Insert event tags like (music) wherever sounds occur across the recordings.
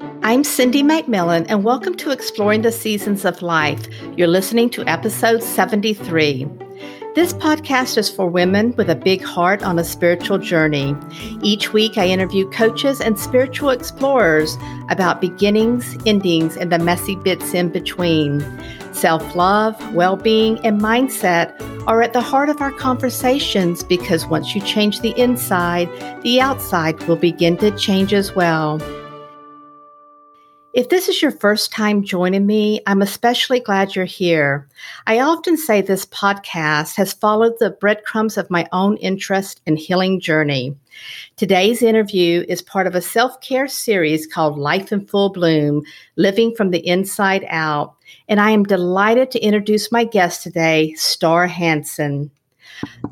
I'm Cindy McMillan, and welcome to Exploring the Seasons of Life. You're listening to episode 73. This podcast is for women with a big heart on a spiritual journey. Each week, I interview coaches and spiritual explorers about beginnings, endings, and the messy bits in between. Self love, well being, and mindset are at the heart of our conversations because once you change the inside, the outside will begin to change as well. If this is your first time joining me, I'm especially glad you're here. I often say this podcast has followed the breadcrumbs of my own interest and healing journey. Today's interview is part of a self care series called Life in Full Bloom Living from the Inside Out. And I am delighted to introduce my guest today, Star Hansen.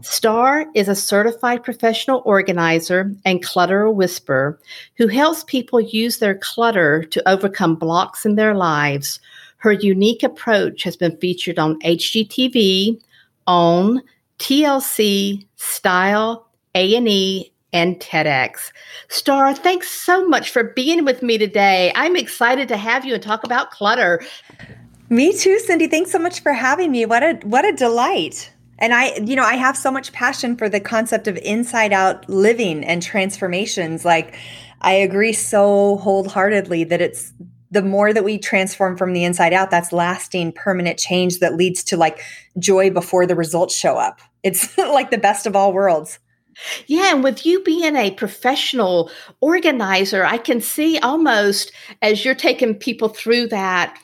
STAR is a certified professional organizer and clutter whisperer who helps people use their clutter to overcome blocks in their lives. Her unique approach has been featured on HGTV, OWN, TLC, Style, A&E, and TEDx. Star, thanks so much for being with me today. I'm excited to have you and talk about clutter. Me too, Cindy. Thanks so much for having me. What a what a delight. And I, you know, I have so much passion for the concept of inside out living and transformations. Like, I agree so wholeheartedly that it's the more that we transform from the inside out, that's lasting, permanent change that leads to like joy before the results show up. It's (laughs) like the best of all worlds. Yeah, and with you being a professional organizer, I can see almost as you're taking people through that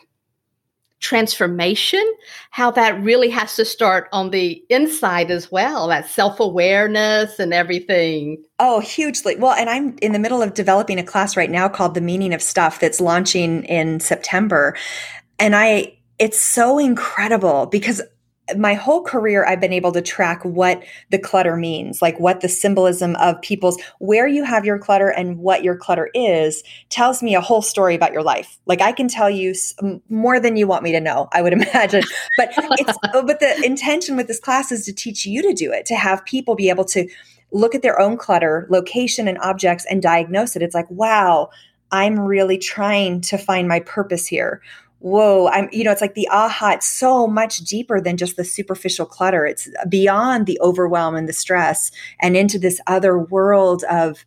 transformation, how that really has to start on the inside as well, that self awareness and everything. Oh, hugely. Well, and I'm in the middle of developing a class right now called The Meaning of Stuff that's launching in September. And I, it's so incredible because my whole career i've been able to track what the clutter means like what the symbolism of people's where you have your clutter and what your clutter is tells me a whole story about your life. Like i can tell you more than you want me to know i would (laughs) imagine. But it's (laughs) oh, but the intention with this class is to teach you to do it to have people be able to look at their own clutter location and objects and diagnose it. It's like wow i'm really trying to find my purpose here whoa i'm you know it's like the aha it's so much deeper than just the superficial clutter. It's beyond the overwhelm and the stress and into this other world of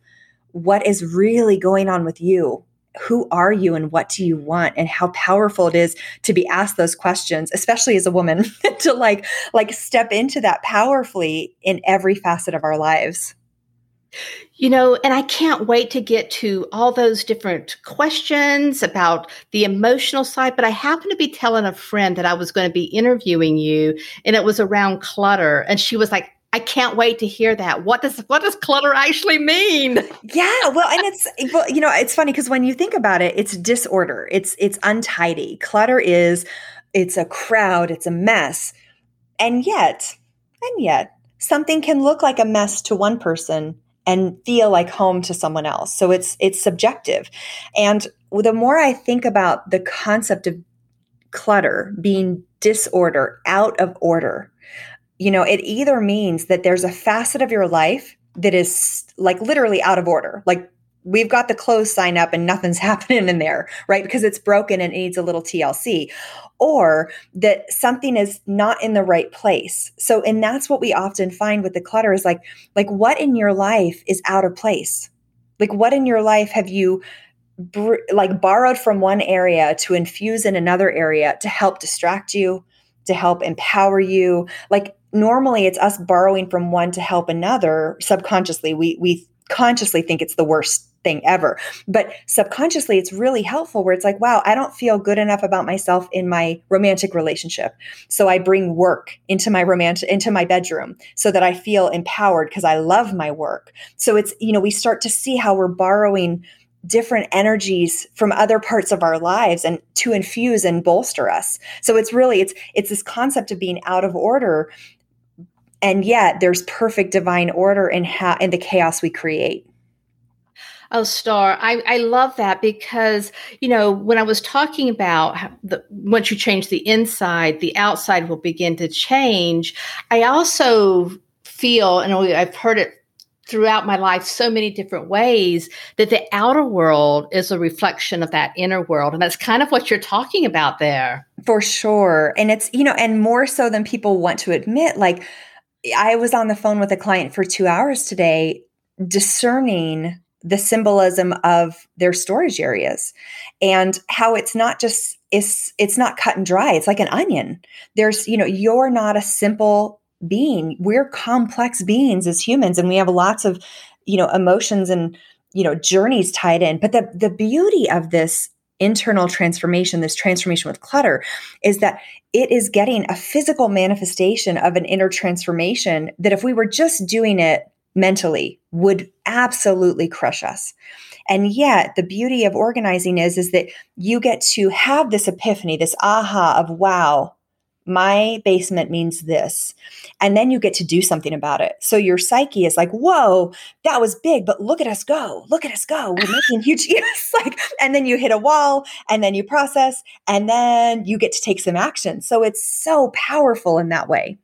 what is really going on with you. Who are you and what do you want and how powerful it is to be asked those questions especially as a woman (laughs) to like like step into that powerfully in every facet of our lives you know, and I can't wait to get to all those different questions about the emotional side. But I happened to be telling a friend that I was going to be interviewing you, and it was around clutter. And she was like, I can't wait to hear that. What does what does clutter actually mean? (laughs) Yeah, well, and it's well, you know, it's funny because when you think about it, it's disorder. It's it's untidy. Clutter is it's a crowd, it's a mess. And yet, and yet, something can look like a mess to one person and feel like home to someone else. So it's it's subjective. And the more I think about the concept of clutter being disorder, out of order, you know, it either means that there's a facet of your life that is like literally out of order. Like we've got the close sign up and nothing's (laughs) happening in there, right? Because it's broken and it needs a little TLC. Or that something is not in the right place. So, and that's what we often find with the clutter is like, like what in your life is out of place? Like what in your life have you br- like borrowed from one area to infuse in another area to help distract you, to help empower you? Like normally it's us borrowing from one to help another subconsciously. We we consciously think it's the worst thing ever. But subconsciously, it's really helpful where it's like, wow, I don't feel good enough about myself in my romantic relationship. So I bring work into my romantic, into my bedroom so that I feel empowered because I love my work. So it's, you know, we start to see how we're borrowing different energies from other parts of our lives and to infuse and bolster us. So it's really, it's, it's this concept of being out of order and yet there's perfect divine order in how in the chaos we create Oh, Star, I, I love that because, you know, when I was talking about the, once you change the inside, the outside will begin to change. I also feel, and I've heard it throughout my life so many different ways that the outer world is a reflection of that inner world. And that's kind of what you're talking about there. For sure. And it's, you know, and more so than people want to admit, like I was on the phone with a client for two hours today discerning the symbolism of their storage areas and how it's not just it's it's not cut and dry. It's like an onion. There's you know you're not a simple being. We're complex beings as humans and we have lots of you know emotions and you know journeys tied in. But the the beauty of this internal transformation this transformation with clutter is that it is getting a physical manifestation of an inner transformation that if we were just doing it mentally would absolutely crush us. And yet the beauty of organizing is is that you get to have this epiphany, this aha of wow, my basement means this. And then you get to do something about it. So your psyche is like, whoa, that was big, but look at us go. Look at us go. We're (laughs) making huge, yes. (laughs) like, and then you hit a wall and then you process and then you get to take some action. So it's so powerful in that way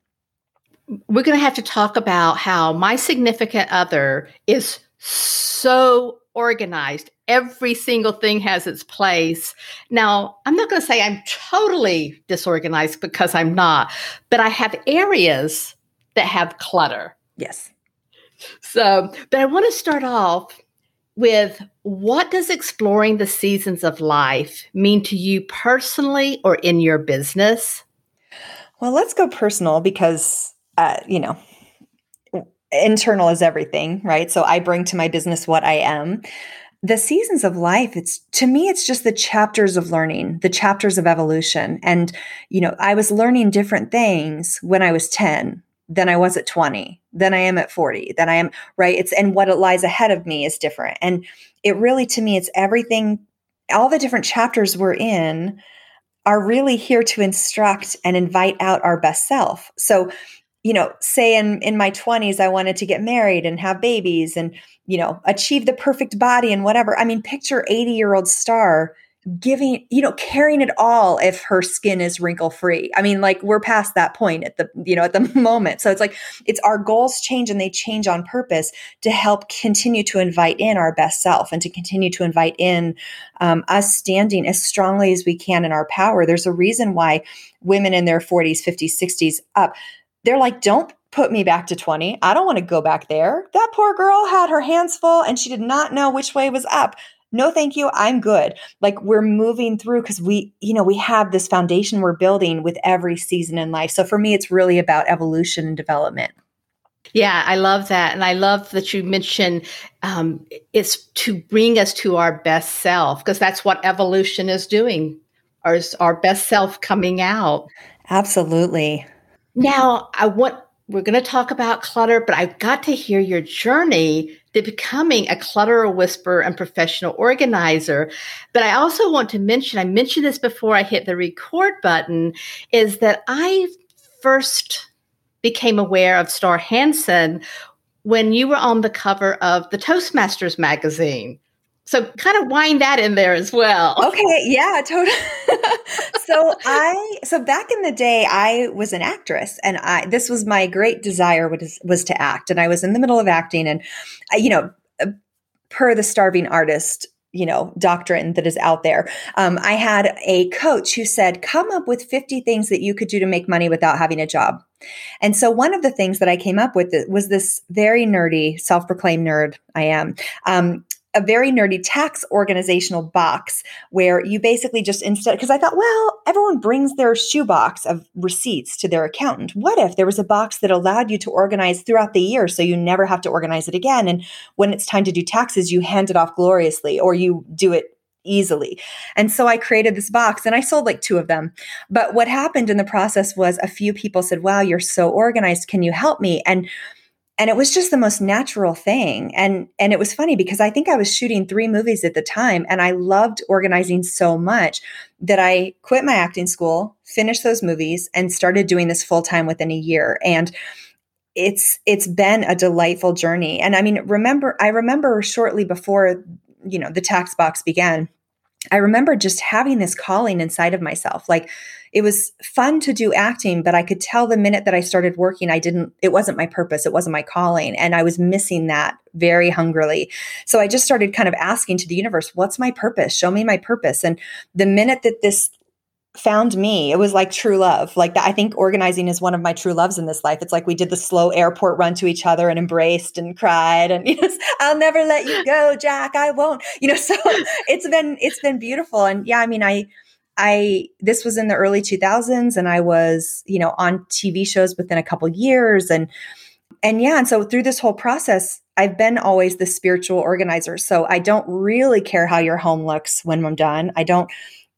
we're going to have to talk about how my significant other is so organized. Every single thing has its place. Now, I'm not going to say I'm totally disorganized because I'm not, but I have areas that have clutter. Yes. So, but I want to start off with what does exploring the seasons of life mean to you personally or in your business? Well, let's go personal because uh, you know, internal is everything, right? So I bring to my business what I am. The seasons of life, it's to me, it's just the chapters of learning, the chapters of evolution. And, you know, I was learning different things when I was 10 than I was at 20, than I am at 40, than I am, right? It's, and what it lies ahead of me is different. And it really, to me, it's everything, all the different chapters we're in are really here to instruct and invite out our best self. So, you know, say in in my 20s I wanted to get married and have babies and, you know, achieve the perfect body and whatever. I mean, picture 80-year-old star giving, you know, carrying it all if her skin is wrinkle free. I mean, like we're past that point at the, you know, at the (laughs) moment. So it's like it's our goals change and they change on purpose to help continue to invite in our best self and to continue to invite in um, us standing as strongly as we can in our power. There's a reason why women in their 40s, 50s, 60s up they're like, don't put me back to 20. I don't want to go back there. That poor girl had her hands full and she did not know which way was up. No, thank you. I'm good. Like we're moving through because we, you know, we have this foundation we're building with every season in life. So for me, it's really about evolution and development. Yeah, I love that. And I love that you mentioned um, it's to bring us to our best self because that's what evolution is doing, our, our best self coming out. Absolutely. Now, I want we're going to talk about clutter, but I've got to hear your journey to becoming a clutter whisperer and professional organizer. But I also want to mention, I mentioned this before I hit the record button, is that I first became aware of Star Hansen when you were on the cover of the Toastmasters magazine. So kind of wind that in there as well. (laughs) Okay, yeah, totally. (laughs) so I so back in the day I was an actress and I this was my great desire was was to act and I was in the middle of acting and I, you know uh, per the starving artist you know doctrine that is out there um, i had a coach who said come up with 50 things that you could do to make money without having a job and so one of the things that i came up with was this very nerdy self-proclaimed nerd i am um, a very nerdy tax organizational box where you basically just instead because I thought, well, everyone brings their shoebox of receipts to their accountant. What if there was a box that allowed you to organize throughout the year so you never have to organize it again? And when it's time to do taxes, you hand it off gloriously or you do it easily. And so I created this box and I sold like two of them. But what happened in the process was a few people said, Wow, you're so organized. Can you help me? And and it was just the most natural thing. And and it was funny because i think i was shooting three movies at the time and i loved organizing so much that i quit my acting school finished those movies and started doing this full time within a year. And it's it's been a delightful journey. And i mean remember i remember shortly before you know the tax box began I remember just having this calling inside of myself. Like it was fun to do acting, but I could tell the minute that I started working, I didn't, it wasn't my purpose. It wasn't my calling. And I was missing that very hungrily. So I just started kind of asking to the universe, what's my purpose? Show me my purpose. And the minute that this found me. It was like true love. Like that, I think organizing is one of my true loves in this life. It's like we did the slow airport run to each other and embraced and cried and (laughs) you know, I'll never let you go, Jack. I won't. You know, (laughs) so it's been it's been beautiful. And yeah, I mean, I I this was in the early 2000s and I was, you know, on TV shows within a couple years and and yeah, and so through this whole process, I've been always the spiritual organizer. So I don't really care how your home looks when I'm done. I don't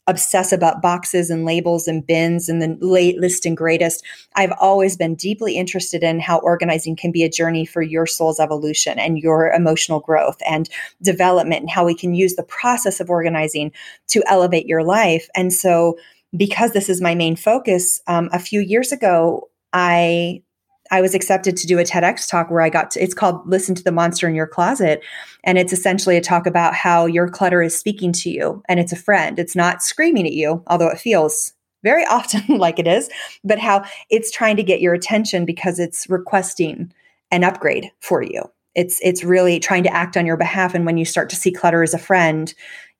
obsess about boxes and labels and bins and the latest and greatest. I've always been deeply interested in how organizing can be a journey for your soul's evolution and your emotional growth and development, and how we can use the process of organizing to elevate your life. And so, because this is my main focus, um, a few years ago, I I was accepted to do a TEDx talk where I got to, it's called Listen to the Monster in Your Closet. And it's essentially a talk about how your clutter is speaking to you and it's a friend. It's not screaming at you, although it feels very (laughs) often like it is, but how it's trying to get your attention because it's requesting an upgrade for you. It's it's really trying to act on your behalf and when you start to see clutter as a friend,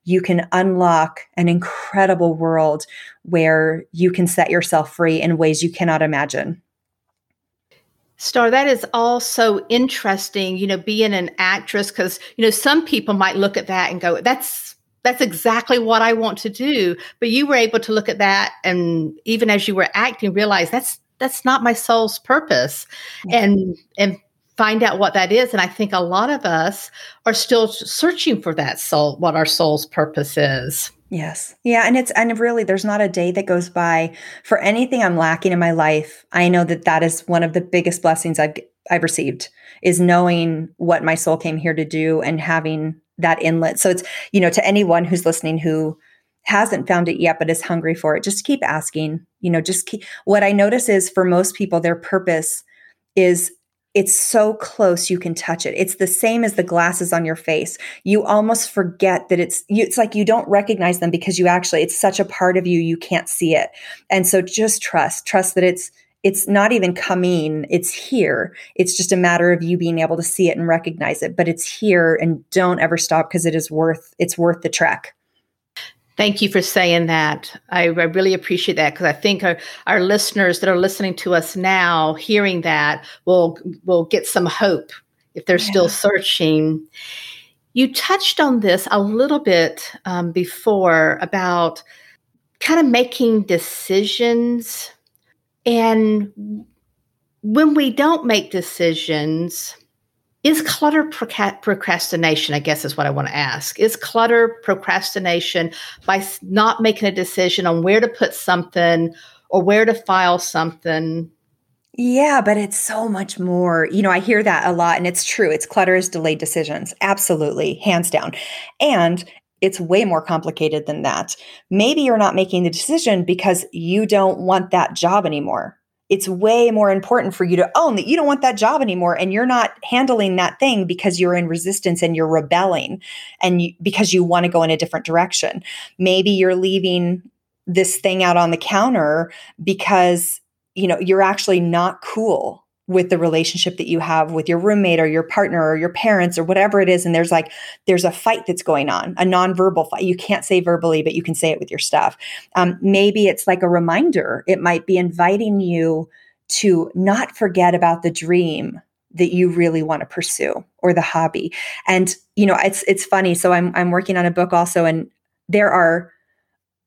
you can unlock an incredible world where you can set yourself free in ways you cannot imagine. Star, that is all so interesting, you know, being an actress, because, you know, some people might look at that and go, that's, that's exactly what I want to do. But you were able to look at that and even as you were acting, realize that's, that's not my soul's purpose and, and find out what that is. And I think a lot of us are still searching for that soul, what our soul's purpose is. Yes. Yeah. And it's, and really, there's not a day that goes by for anything I'm lacking in my life. I know that that is one of the biggest blessings I've, I've received is knowing what my soul came here to do and having that inlet. So it's, you know, to anyone who's listening who hasn't found it yet, but is hungry for it, just keep asking, you know, just keep, what I notice is for most people, their purpose is it's so close you can touch it. It's the same as the glasses on your face. You almost forget that it's you, it's like you don't recognize them because you actually it's such a part of you you can't see it. And so just trust, trust that it's it's not even coming, it's here. It's just a matter of you being able to see it and recognize it, but it's here and don't ever stop because it is worth it's worth the trek. Thank you for saying that. I, I really appreciate that because I think our, our listeners that are listening to us now, hearing that, will will get some hope if they're yeah. still searching. You touched on this a little bit um, before about kind of making decisions, and when we don't make decisions, is clutter procrastination? I guess is what I want to ask. Is clutter procrastination by not making a decision on where to put something or where to file something? Yeah, but it's so much more. You know, I hear that a lot, and it's true. It's clutter is delayed decisions. Absolutely, hands down. And it's way more complicated than that. Maybe you're not making the decision because you don't want that job anymore it's way more important for you to own that you don't want that job anymore and you're not handling that thing because you're in resistance and you're rebelling and you, because you want to go in a different direction. Maybe you're leaving this thing out on the counter because you know you're actually not cool with the relationship that you have with your roommate or your partner or your parents or whatever it is and there's like there's a fight that's going on a nonverbal fight. You can't say verbally but you can say it with your stuff. Um, maybe it's like a reminder. It might be inviting you to not forget about the dream that you really want to pursue or the hobby. And you know it's it's funny. So i'm i'm working on a book also and there are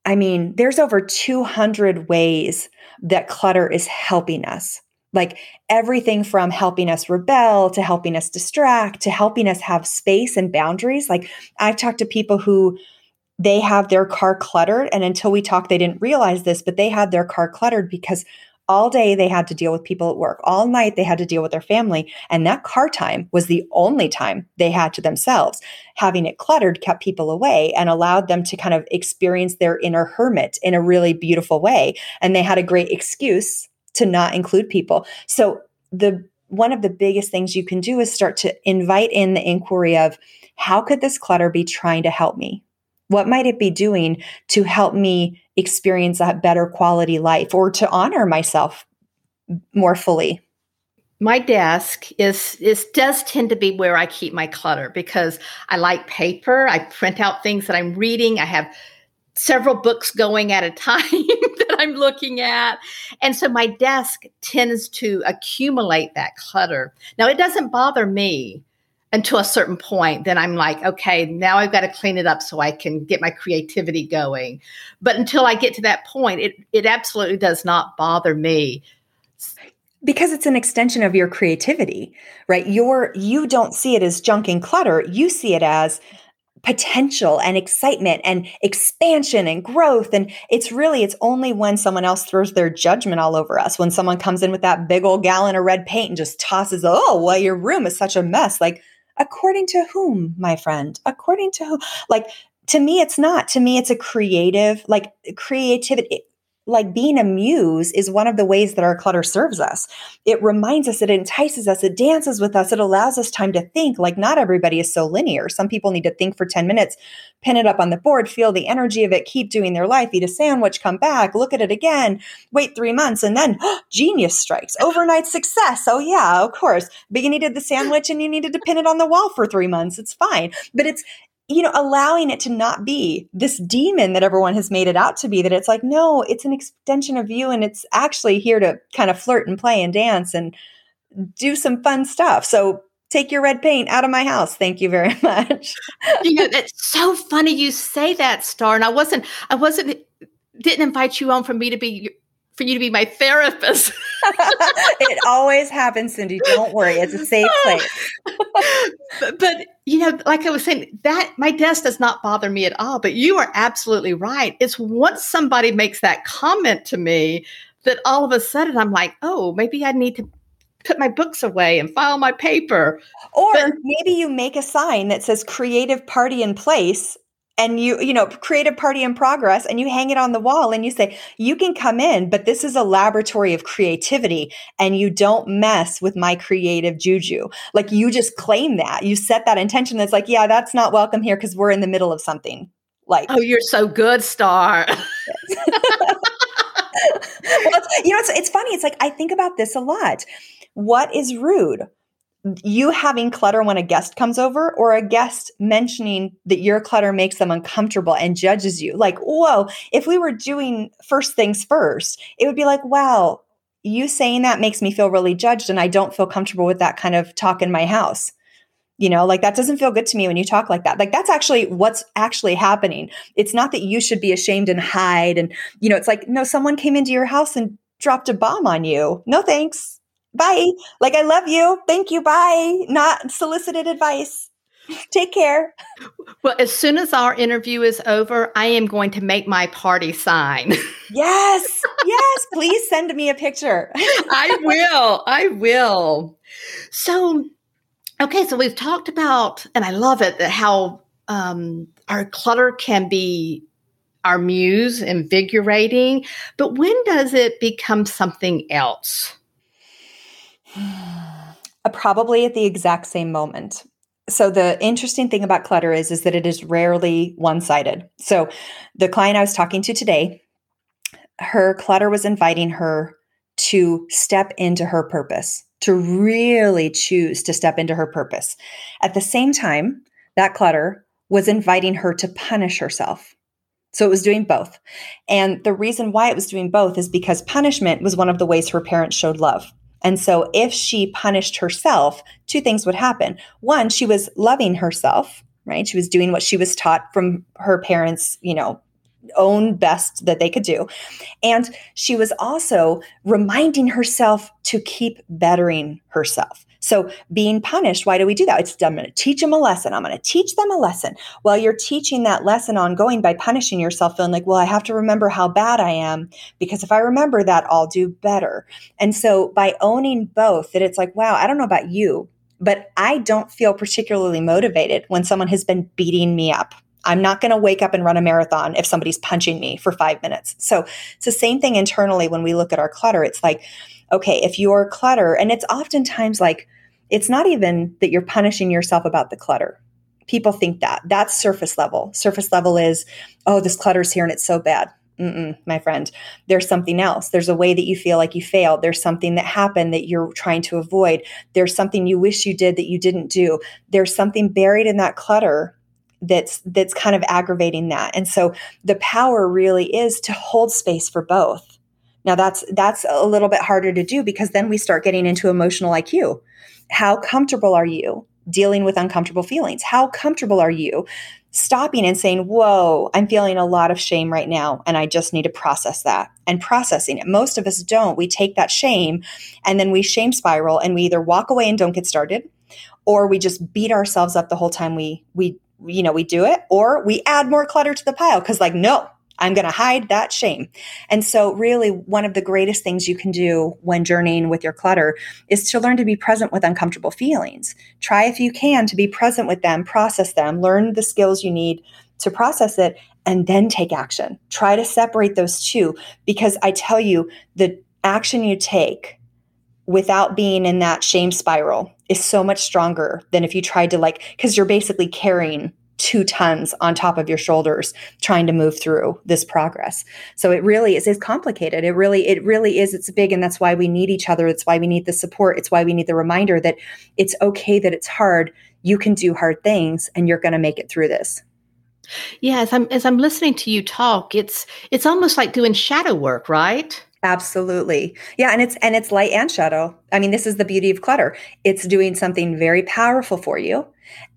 i mean there's over 200 ways that clutter is helping us like everything from helping us rebel to helping us distract to helping us have space and boundaries. Like I've talked to people who they have their car cluttered. And until we talked, they didn't realize this, but they had their car cluttered because all day they had to deal with people at work. All night they had to deal with their family. And that car time was the only time they had to themselves. Having it cluttered kept people away and allowed them to kind of experience their inner hermit in a really beautiful way. And they had a great excuse to not include people. So the one of the biggest things you can do is start to invite in the inquiry of how could this clutter be trying to help me? What might it be doing to help me experience that better quality life or to honor myself more fully? my desk is is does tend to be where I keep my clutter because I like paper. I print out things that I'm reading. I have several books going at a time (laughs) that I'm looking at. And so my desk tends to accumulate that clutter. Now it doesn't bother me until a certain point. Then I'm like, okay, now I've got to clean it up so I can get my creativity going. But until I get to that point, it it absolutely does not bother me because it's an extension of your creativity right your you don't see it as junk and clutter you see it as potential and excitement and expansion and growth. And it's really it's only when someone else throws their judgment all over us when someone comes in with that big old gallon of red paint and just tosses oh well your room is such a mess. Like according to whom my friend? According to who? Like to me it's not. To me it's a creative like creativity like being a muse is one of the ways that our clutter serves us. It reminds us, it entices us, it dances with us, it allows us time to think. Like, not everybody is so linear. Some people need to think for 10 minutes, pin it up on the board, feel the energy of it, keep doing their life, eat a sandwich, come back, look at it again, wait three months, and then oh, (gasps) genius strikes, overnight success. Oh, yeah, of course. But you needed the sandwich and you needed to pin it on the wall for three months. It's fine. But it's, you know, allowing it to not be this demon that everyone has made it out to be, that it's like, no, it's an extension of you and it's actually here to kind of flirt and play and dance and do some fun stuff. So take your red paint out of my house. Thank you very (laughs) much. you know, it's so funny you say that, Star. And I wasn't, I wasn't, didn't invite you on for me to be for you to be my therapist. (laughs) it always happens, Cindy. Don't worry. It's a safe oh. place. (laughs) but, but, you know, like I was saying, that my desk does not bother me at all. But you are absolutely right. It's once somebody makes that comment to me that all of a sudden I'm like, oh, maybe I need to put my books away and file my paper. Or but, maybe you make a sign that says creative party in place and you you know create a party in progress and you hang it on the wall and you say you can come in but this is a laboratory of creativity and you don't mess with my creative juju. Like you just claim that. You set that intention that's like yeah that's not welcome here because we're in the middle of something. Like oh you're so good star. (laughs) Well, you know it's, it's funny. It's like i think about this a lot. What is rude you having clutter when a guest comes over or a guest mentioning that your clutter makes them uncomfortable and judges you. Like, whoa, if we were doing first things first, it would be like, wow, you saying that makes me feel really judged and I don't feel comfortable with that kind of talk in my house. You know, like that doesn't feel good to me when you talk like that. Like that's actually what's actually happening. It's not that you should be ashamed and hide. And, you know, it's like, no, someone came into your house and dropped a bomb on you. No thanks bye. Like, I love you. Thank you. Bye. Not solicited advice. (laughs) Take care. Well, as soon as our interview is over, I am going to make my party sign. (laughs) Yes. Yes. Please send me a picture. (laughs) I will. I will. So, okay. So we've talked about, and I love it, that how um, our clutter can be our muse, invigorating. But when does it become something else? (sighs) Probably at the exact same moment. So the interesting thing about clutter is is that it is rarely one-sided. So the client I was talking to today, her clutter was inviting her to step into her purpose, to really choose to step into her purpose. At the same time, that clutter was inviting her to punish herself. So it was doing both. And the reason why it was doing both is because punishment was one of the ways her parents showed love. And so if she punished herself, two things would happen. One, she was loving herself, right? She was doing what she was taught from her parents, you know, own best that they could do. And she was also reminding herself to keep bettering herself. So, being punished, why do we do that? It's I'm going to teach them a lesson. I'm going to teach them a lesson. Well, you're teaching that lesson ongoing by punishing yourself, feeling like, well, I have to remember how bad I am because if I remember that, I'll do better. And so, by owning both, that it's like, wow, I don't know about you, but I don't feel particularly motivated when someone has been beating me up. I'm not going to wake up and run a marathon if somebody's punching me for five minutes. So it's the same thing internally when we look at our clutter. It's like, okay, if your clutter, and it's oftentimes like, it's not even that you're punishing yourself about the clutter. People think that. That's surface level. Surface level is, oh, this clutter's here and it's so bad. Mm-mm, my friend, there's something else. There's a way that you feel like you failed. There's something that happened that you're trying to avoid. There's something you wish you did that you didn't do. There's something buried in that clutter that's that's kind of aggravating that. And so the power really is to hold space for both. Now that's that's a little bit harder to do because then we start getting into emotional IQ. How comfortable are you dealing with uncomfortable feelings? How comfortable are you stopping and saying, Whoa, I'm feeling a lot of shame right now, and I just need to process that and processing it. Most of us don't. We take that shame and then we shame spiral and we either walk away and don't get started, or we just beat ourselves up the whole time we we you know we do it, or we add more clutter to the pile because like, no, I'm going to hide that shame. And so, really, one of the greatest things you can do when journeying with your clutter is to learn to be present with uncomfortable feelings. Try, if you can, to be present with them, process them, learn the skills you need to process it, and then take action. Try to separate those two because I tell you, the action you take without being in that shame spiral is so much stronger than if you tried to, like, because you're basically carrying two tons on top of your shoulders trying to move through this progress. So it really is it's complicated. It really it really is it's big and that's why we need each other. It's why we need the support. It's why we need the reminder that it's okay that it's hard. You can do hard things and you're going to make it through this. Yeah as i'm as i'm listening to you talk it's it's almost like doing shadow work right? Absolutely. Yeah, and it's and it's light and shadow. I mean, this is the beauty of clutter. It's doing something very powerful for you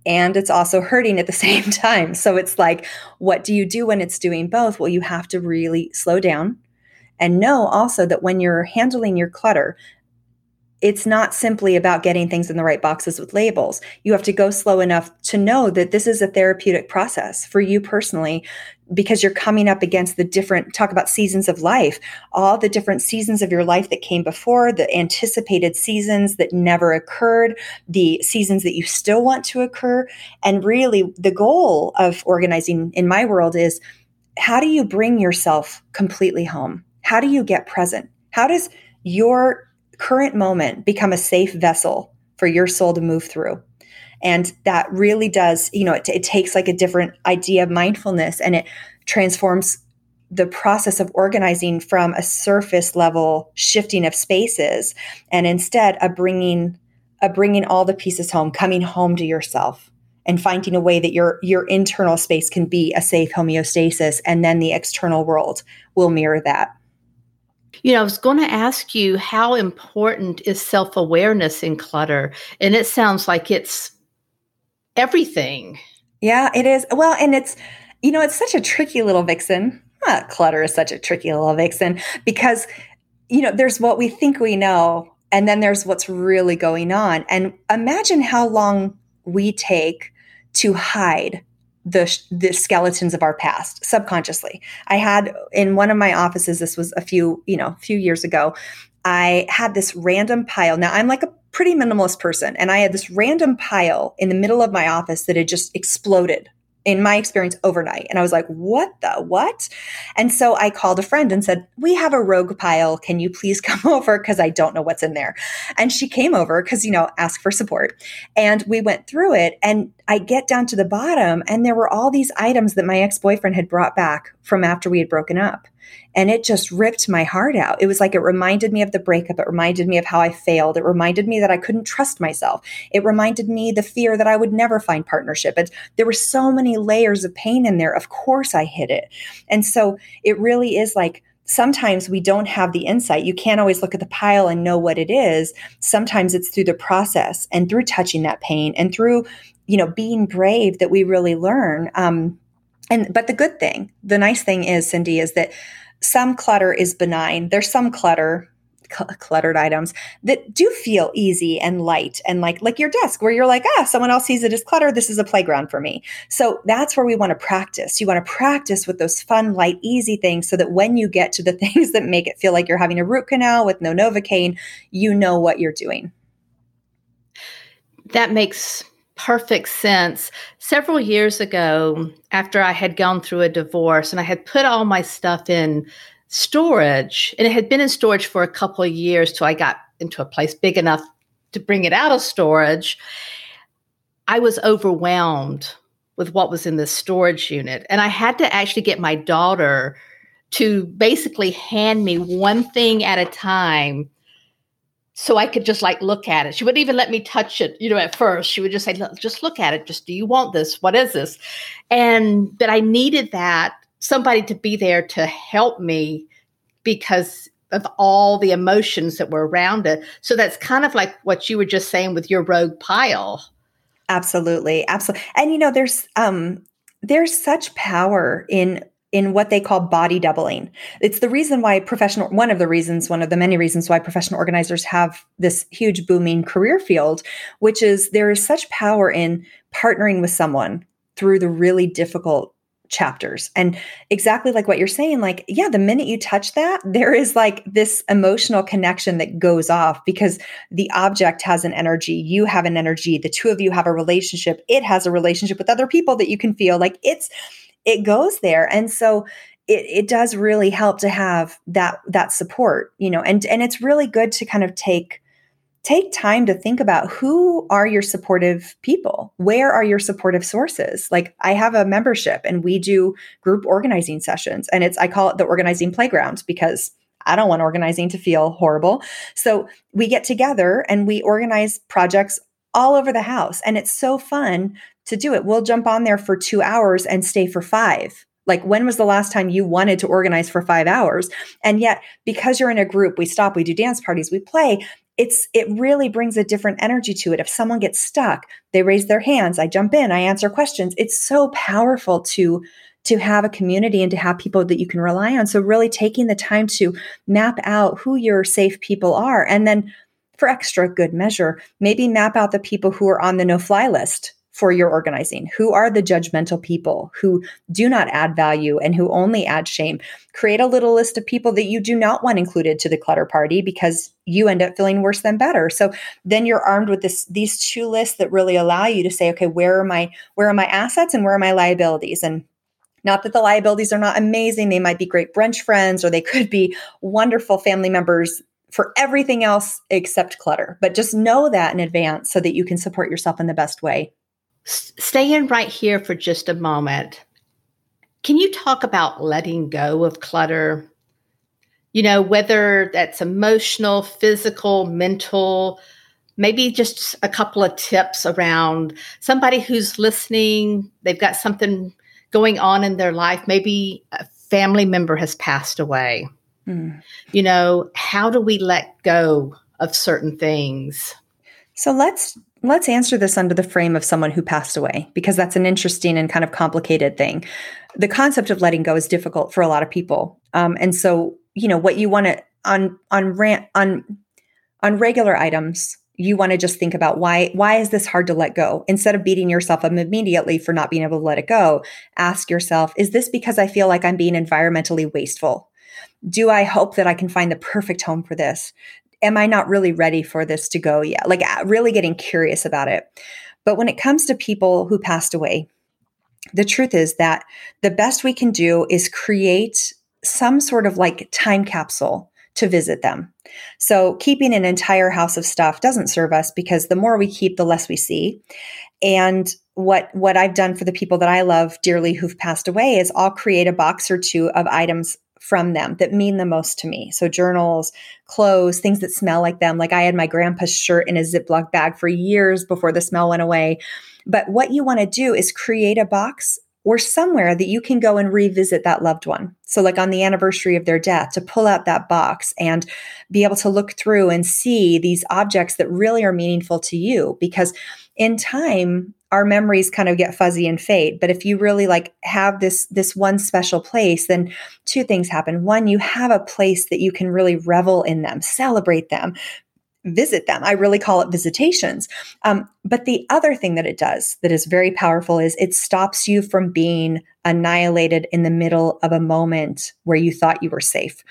and it's also hurting at the (laughs) same time. So it's like what do you do when it's doing both? Well, you have to really slow down and know also that when you're handling your clutter, it's not simply about getting things in the right boxes with labels. You have to go slow enough to know that this is a therapeutic process for you personally because you're coming up against the different talk about seasons of life, all the different seasons of your life that came before, the anticipated seasons that never occurred, the seasons that you still want to occur. And really the goal of organizing in my world is how do you bring yourself completely home? How do you get present? How does your current moment become a safe vessel for your soul to move through. And that really does, you know, it, it takes like a different idea of mindfulness and it transforms the process of organizing from a surface level shifting of spaces and instead a bringing a bringing all the pieces home coming home to yourself and finding a way that your your internal space can be a safe homeostasis and then the external world will mirror that you know, I was going to ask you how important is self awareness in clutter? And it sounds like it's everything. Yeah, it is. Well, and it's, you know, it's such a tricky little vixen. Ah, clutter is such a tricky little vixen because, you know, there's what we think we know, and then there's what's really going on. And imagine how long we take to hide the the skeletons of our past subconsciously. I had in one of my offices this was a few, you know, few years ago. I had this random pile. Now I'm like a pretty minimalist person and I had this random pile in the middle of my office that had just exploded in my experience overnight. And I was like, what the what? And so I called a friend and said, we have a rogue pile. Can you please (laughs) come over? Cause I don't know what's in there. And she came over because, you know, ask for support. And we went through it and I get down to the bottom and there were all these items that my ex-boyfriend had brought back from after we had broken up. And it just ripped my heart out. It was like it reminded me of the breakup. It reminded me of how I failed. It reminded me that I couldn't trust myself. It reminded me the fear that I would never find partnership. And there were so many layers of pain in there. Of course I hid it. And so it really is like sometimes we don't have the insight. You can't always look at the pile and know what it is. Sometimes it's through the process and through touching that pain and through, you know, being brave that we really learn. Um, and but the good thing, the nice thing is, Cindy, is that some clutter is benign. There's some clutter, cl- cluttered items that do feel easy and light and like like your desk where you're like, ah, someone else sees it as clutter. This is a playground for me. So that's where we want to practice. You want to practice with those fun, light, easy things so that when you get to the (laughs) things that make it feel like you're having a root canal with no Novocaine, you know what you're doing. That makes perfect sense. Several years ago, after I had gone through a divorce and I had put all my stuff in storage, and it had been in storage for a couple of years till I got into a place big enough to bring it out of storage. I was overwhelmed with what was in the storage unit. And I had to actually get my daughter to basically hand me one thing at a time so I could just like look at it. She wouldn't even let me touch it, you know, at first. She would just say, just look at it. Just, do you want this? What is this? And that I needed that somebody to be there to help me because of all the emotions that were around it. So that's kind of like what you were just saying with your rogue pile. Absolutely. Absolutely. And you know, there's um there's such power in in what they call body doubling. It's the reason why professional one of the reasons, one of the many reasons why professional organizers have this huge booming career field, which is there is such power in partnering with someone through the really difficult chapters. And exactly like what you're saying, like, yeah, the minute you touch that, there is like this emotional connection that goes off because the object has an energy, you have an energy, the two of you have a relationship, it has a relationship with other people that you can feel like it's, it goes there. And so it, it does really help to have that that support, you know, and and it's really good to kind of take take time to think about who are your supportive people? Where are your supportive sources? Like i have a membership and we do group organizing sessions and it's i call it the organizing playground because i don't want organizing to feel horrible. So we get together and we organize projects all over the house and it's so fun to do it. We'll jump on there for two hours and stay for five. Like, when was the last time you wanted to organize for five hours? And yet, because you're in a group, we stop, we do dance parties, we play, it's it really brings a different energy to it. If someone gets stuck they raise their hands i jump in i answer questions. It's so powerful to to have a community and to have people that you can rely on. So really taking the time to map out who your safe people are and then for extra good measure maybe map out the people who are on the no fly list for your organizing? Who are the judgmental people who do not add value and who only add shame? Create a little list of people that you do not want included to the clutter party because you end up feeling worse than better. So then you're armed with this these two lists that really allow you to say, okay, where are my where are my assets and where are my liabilities? And not that the liabilities are not amazing. They might be great brunch friends or they could be wonderful family members for everything else except clutter. But just know that in advance so that you can support yourself in the best way. Stay in right here for just a moment. Can you talk about letting go of clutter? You know, whether that's emotional, physical, mental, maybe just a couple of tips around somebody who's listening, they've got something going on in their life, maybe a family member has passed away. Mm. You know, how do we let go of certain things? So let's let's answer this under the frame of someone who passed away because that's an interesting and kind of complicated thing. The concept of letting go is difficult for a lot of people, um, and so you know what you want to on on rant on on regular items. You want to just think about why why is this hard to let go? Instead of beating yourself up immediately for not being able to let it go, ask yourself, is this because I feel like I'm being environmentally wasteful? Do I hope that I can find the perfect home for this? am I not really ready for this to go yet? Like uh, really getting curious about it. But when it comes to people who passed away, the truth is that the best we can do is create some sort of like time capsule to visit them. So keeping an entire house of stuff doesn't serve us because the more we keep, the less we see. And what what I've done for the people that I love dearly who've passed away is I'll create a box or two of items from them that mean the most to me. So journals, clothes, things that smell like them. Like I had my grandpa's shirt in a Ziploc bag for years before the smell went away. But what you want to do is create a box or somewhere that you can go and revisit that loved one. So, like on the anniversary of their death, to pull out that box and be able to look through and see these objects that really are meaningful to you. Because in time, our memories kind of get fuzzy and fade. But if you really like have this this one special place then two things happen. One you have a place that you can really revel in them celebrate them visit them i really call it visitations um, but the other thing that it does that is very powerful is it stops you from being annihilated in the middle of a moment where you thought you were safe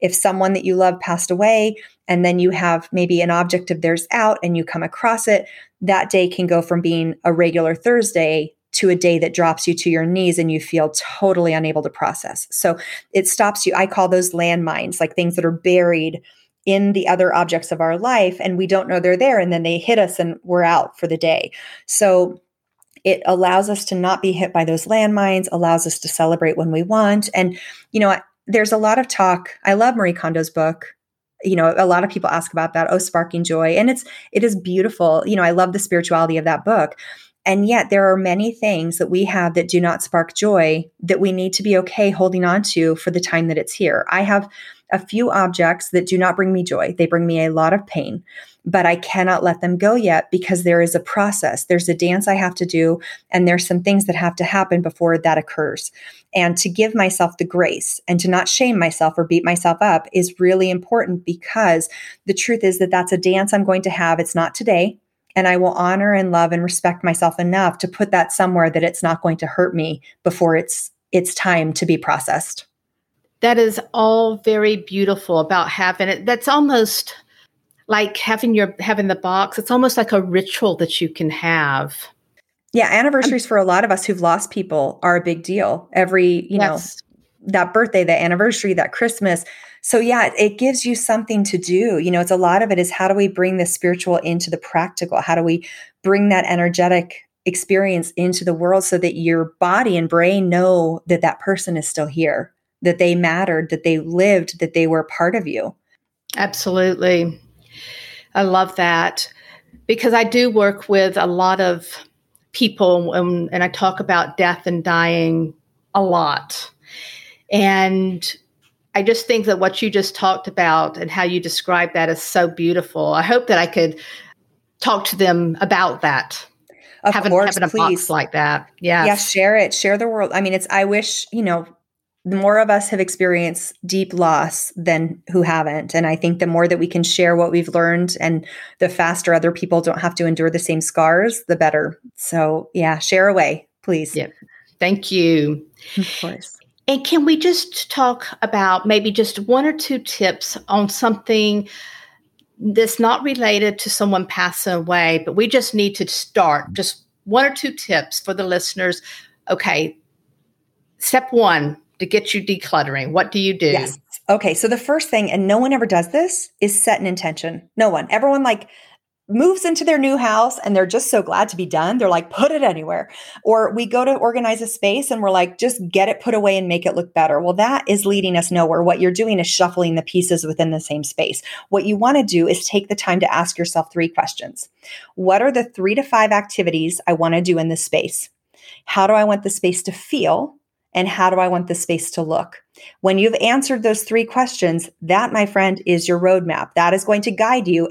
if someone that you love passed away and then you have maybe an object of theirs out and you come across it that day can go from being a regular Thursday to a day that drops you to your knees and you feel totally unable to process. So it stops you. I call those landmines, like things that are buried in the other objects of our life and we don't know they're there and then they hit us and we're out for the day. So It allows us to not be hit by those landmines, allows us to celebrate when we want. And, you know, there's a lot of talk. I love Marie Kondo's book. You know, a lot of people ask about that, oh, sparking joy. And it's, it is beautiful. You know, I love the spirituality of that book. And yet, there are many things that we have that do not spark joy that we need to be okay holding on to for the time that it's here. I have a few objects that do not bring me joy. They bring me a lot of pain, but I cannot let them go yet because there is a process. There's a dance I have to do, and there's some things that have to happen before that occurs. And to give myself the grace and to not shame myself or beat myself up is really important because the truth is that that's a dance I'm going to have. It's not today. And I will honor and love and respect myself enough to put that somewhere that it's not going to hurt me before it's it's time to be processed that is all very beautiful about having it. That's almost like having your having the box. It's almost like a ritual that you can have. Yeah, anniversaries um, for a lot of us who've lost people are a big deal. Every, you yes. know, that birthday, that anniversary, that Christmas. So yeah, it gives you something to do. You know, it's a lot of it is how do we bring the spiritual into the practical? How do we bring that energetic experience into the world so that your body and brain know that that person is still here? That they mattered, that they lived, that they were part of you. Absolutely. I love that because I do work with a lot of people and, um, and I talk about death and dying a lot. And I just think that what you just talked about and how you describe that is so beautiful. I hope that I could talk to them about that. Of having, course, having a please. box like that. Yeah. Yeah, share it. Share the world. I mean, it's I wish, you know, more of us have experienced deep loss than who haven't. And I think the more that we can share what we've learned and the faster other people don't have to endure the same scars, the better. So, yeah, share away, please. Yep. Thank you. Of course. And can we just talk about maybe just one or two tips on something that's not related to someone passing away, but we just need to start? Just one or two tips for the listeners. Okay, step one to get you decluttering? What do you do? Yes. Okay. So the first thing, and no one ever does this, is set an intention. No one. Everyone like moves into their new house and they're just so glad to be done. They're like, put it anywhere. Or we go to organize a space and we're like, just get it put away and make it look better. Well, that is leading us nowhere. What you're doing is shuffling the pieces within the same space. What you want to do is take the time to ask yourself three questions. What are the three to five activities I want to do in this space? How do I want the space to feel? And how do I want the space to look? When you've answered those three questions, that, my friend, is your roadmap. That is going to guide you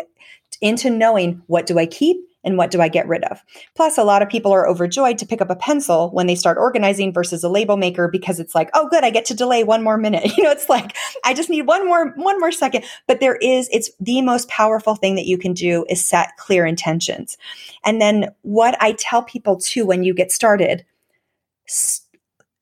into knowing what do I keep and what do I get rid of. Plus, a lot of people are overjoyed to pick up a pencil when they start organizing versus a label maker because it's like, oh, good, I get to delay one more minute. (laughs) You know, it's like I just need one more one more second. But there is, it's the most powerful thing that you can do is set clear intentions. And then what I tell people too when you get started. St-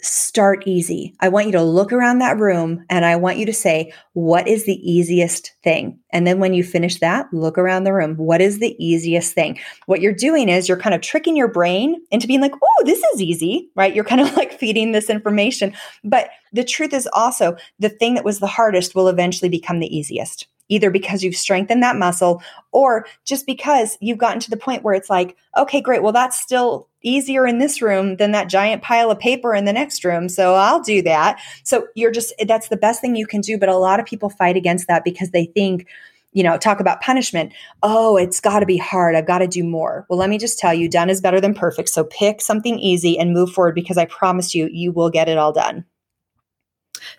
start easy. I want you to look around that room and I want you to say, what is the easiest thing? And then when you finish that, look around the room. What is the easiest thing? What you're doing is you're kind of tricking your brain into being like, oh, this is easy, right? You're kind of (laughs) like feeding this information. But the truth is also the thing that was the hardest will eventually become the easiest either because you've strengthened that muscle or just because you've gotten to the point where it's like, okay, great. Well, that's still easier in this room than that giant pile of paper in the next room. So I'll do that. So you're just, that's the best thing you can do. But a lot of people fight against that because they think, you know, talk about punishment. Oh, it's got to be hard. I've got to do more. Well, let me just tell you, done is better than perfect. So pick something easy and move forward because I promise you, you will get it all done.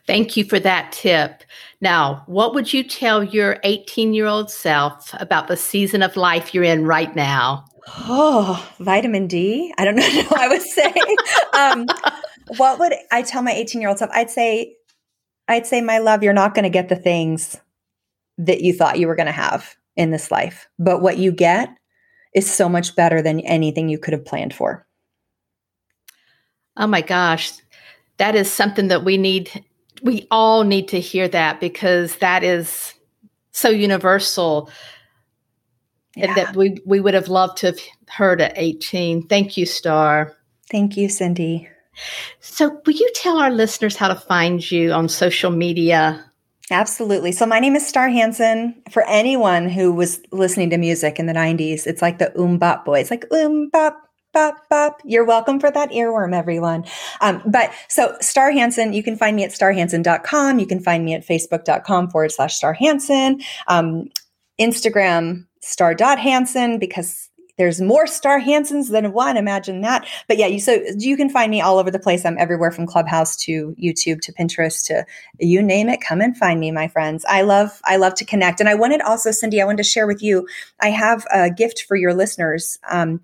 Thank you for that tip. Now, what would you tell your 18 year old self about the season of life you're in right now? Oh, vitamin D. I don't (laughs) know what I would say. um, what would I tell my 18 year old self? I'd say, I'd say, my love, you're not going to get the things that you thought you were going to have in this life. But what you get is so much better than anything you could have planned for. Oh my gosh. That is something that we need. We all need to hear that because that is so universal yeah. that we we would have loved to have heard at 18. Thank you, Star. Thank you, Cindy. So, will you tell our listeners how to find you on social media? Absolutely. So, my name is Star Hansen. For anyone who was listening to music in the 90s, it's like the MMMBop boys, like MMMBop, bop, bop. Bop. You're welcome for that earworm, everyone. Um, but so Star Hansen, you can find me at starhansen.com. You can find me at facebook.com forward slash Star Hansen. Um, Instagram, star dot star.hansen, because there's more Star Hansens than one. Imagine that. But yeah, you so you can find me all over the place. I'm everywhere from Clubhouse to YouTube to Pinterest to you name it. Come and find me, my friends. I love I love to connect. And I wanted also, Cindy, I wanted to share with you. I have a gift for your listeners. Um,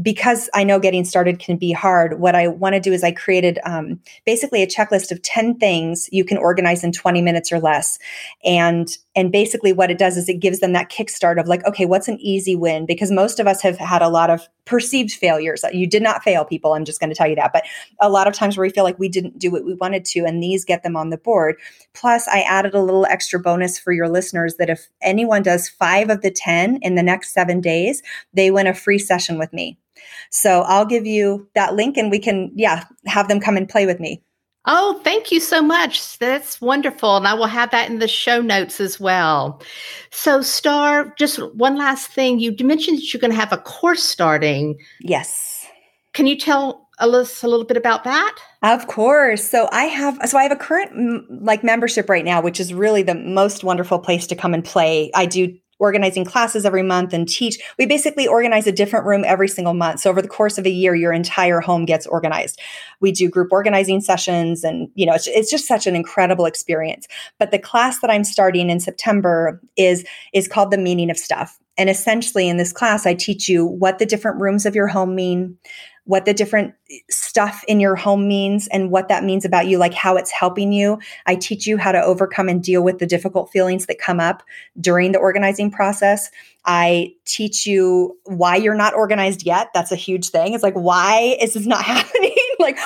because I know getting started can be hard, what I want to do is I created um, basically a checklist of 10 things you can organize in 20 minutes or less. And and basically what it does is it gives them that kickstart of like, okay, what's an easy win? Because most of us have had a lot of perceived failures. You did not fail, people. I'm just going to tell you that. But a lot of times where we feel like we didn't do what we wanted to, and these get them on the board. Plus, I added a little extra bonus for your listeners that if anyone does five of the 10 in the next seven days, they win a free session with me. So I'll give you that link and we can, yeah, have them come and play with me. Oh, thank you so much. That's wonderful. And I will have that in the show notes as well. So, Star, just one last thing. You mentioned that you're going to have a course starting. Yes. Can you tell us a little bit about that? Of course. So I have so I have a current like membership right now, which is really the most wonderful place to come and play. I do organizing classes every month and teach. We basically organize a different room every single month. So over the course of a year, your entire home gets organized. We do group organizing sessions and, you know, it's, it's just such an incredible experience. But the class that I'm starting in September is, is called The Meaning of Stuff. And essentially, in this class, I teach you what the different rooms of your home mean, what the different stuff in your home means and what that means about you, like how it's helping you. I teach you how to overcome and deal with the difficult feelings that come up during the organizing process. I teach you why you're not organized yet. That's a huge thing. It's like, why is this not (laughs) happening? like,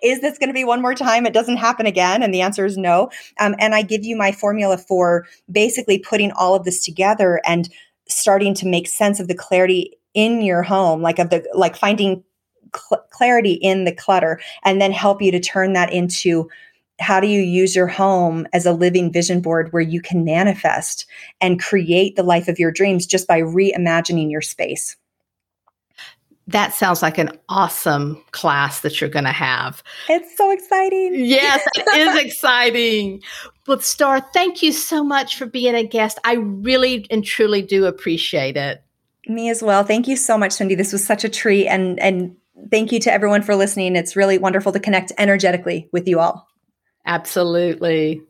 is this going to be one more time? It doesn't happen again. And the answer is no. Um, and I give you my formula for basically putting all of this together and starting to make sense of the clarity in your home, like of the, like finding cl- clarity in the clutter and then help you to turn that into how do you use your home as a living vision board where you can manifest and create the life of your dreams just by reimagining your space? That sounds like an awesome class that you're going to have. It's so exciting. Yes, it (laughs) is exciting. But Star, thank you so much for being a guest. I really and truly do appreciate it. Me as well. Thank you so much, Cindy. This was such a treat and and thank you to everyone for listening. It's really wonderful to connect energetically with you all. Absolutely.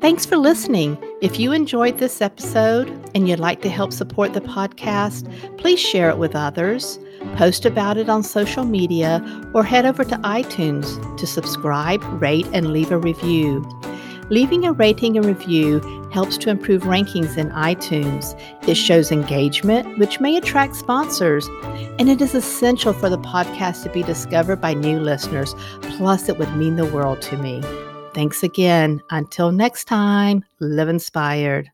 Thanks for listening. If you enjoyed this episode and you'd like to help support the podcast, please share it with others, post about it on social media, or head over to iTunes to subscribe, rate, and leave a review. Leaving a rating and review helps to improve rankings in iTunes. It shows engagement, which may attract sponsors, and it is essential for the podcast to be discovered by new listeners. Plus, it would mean the world to me. Thanks again. Until next time, live inspired.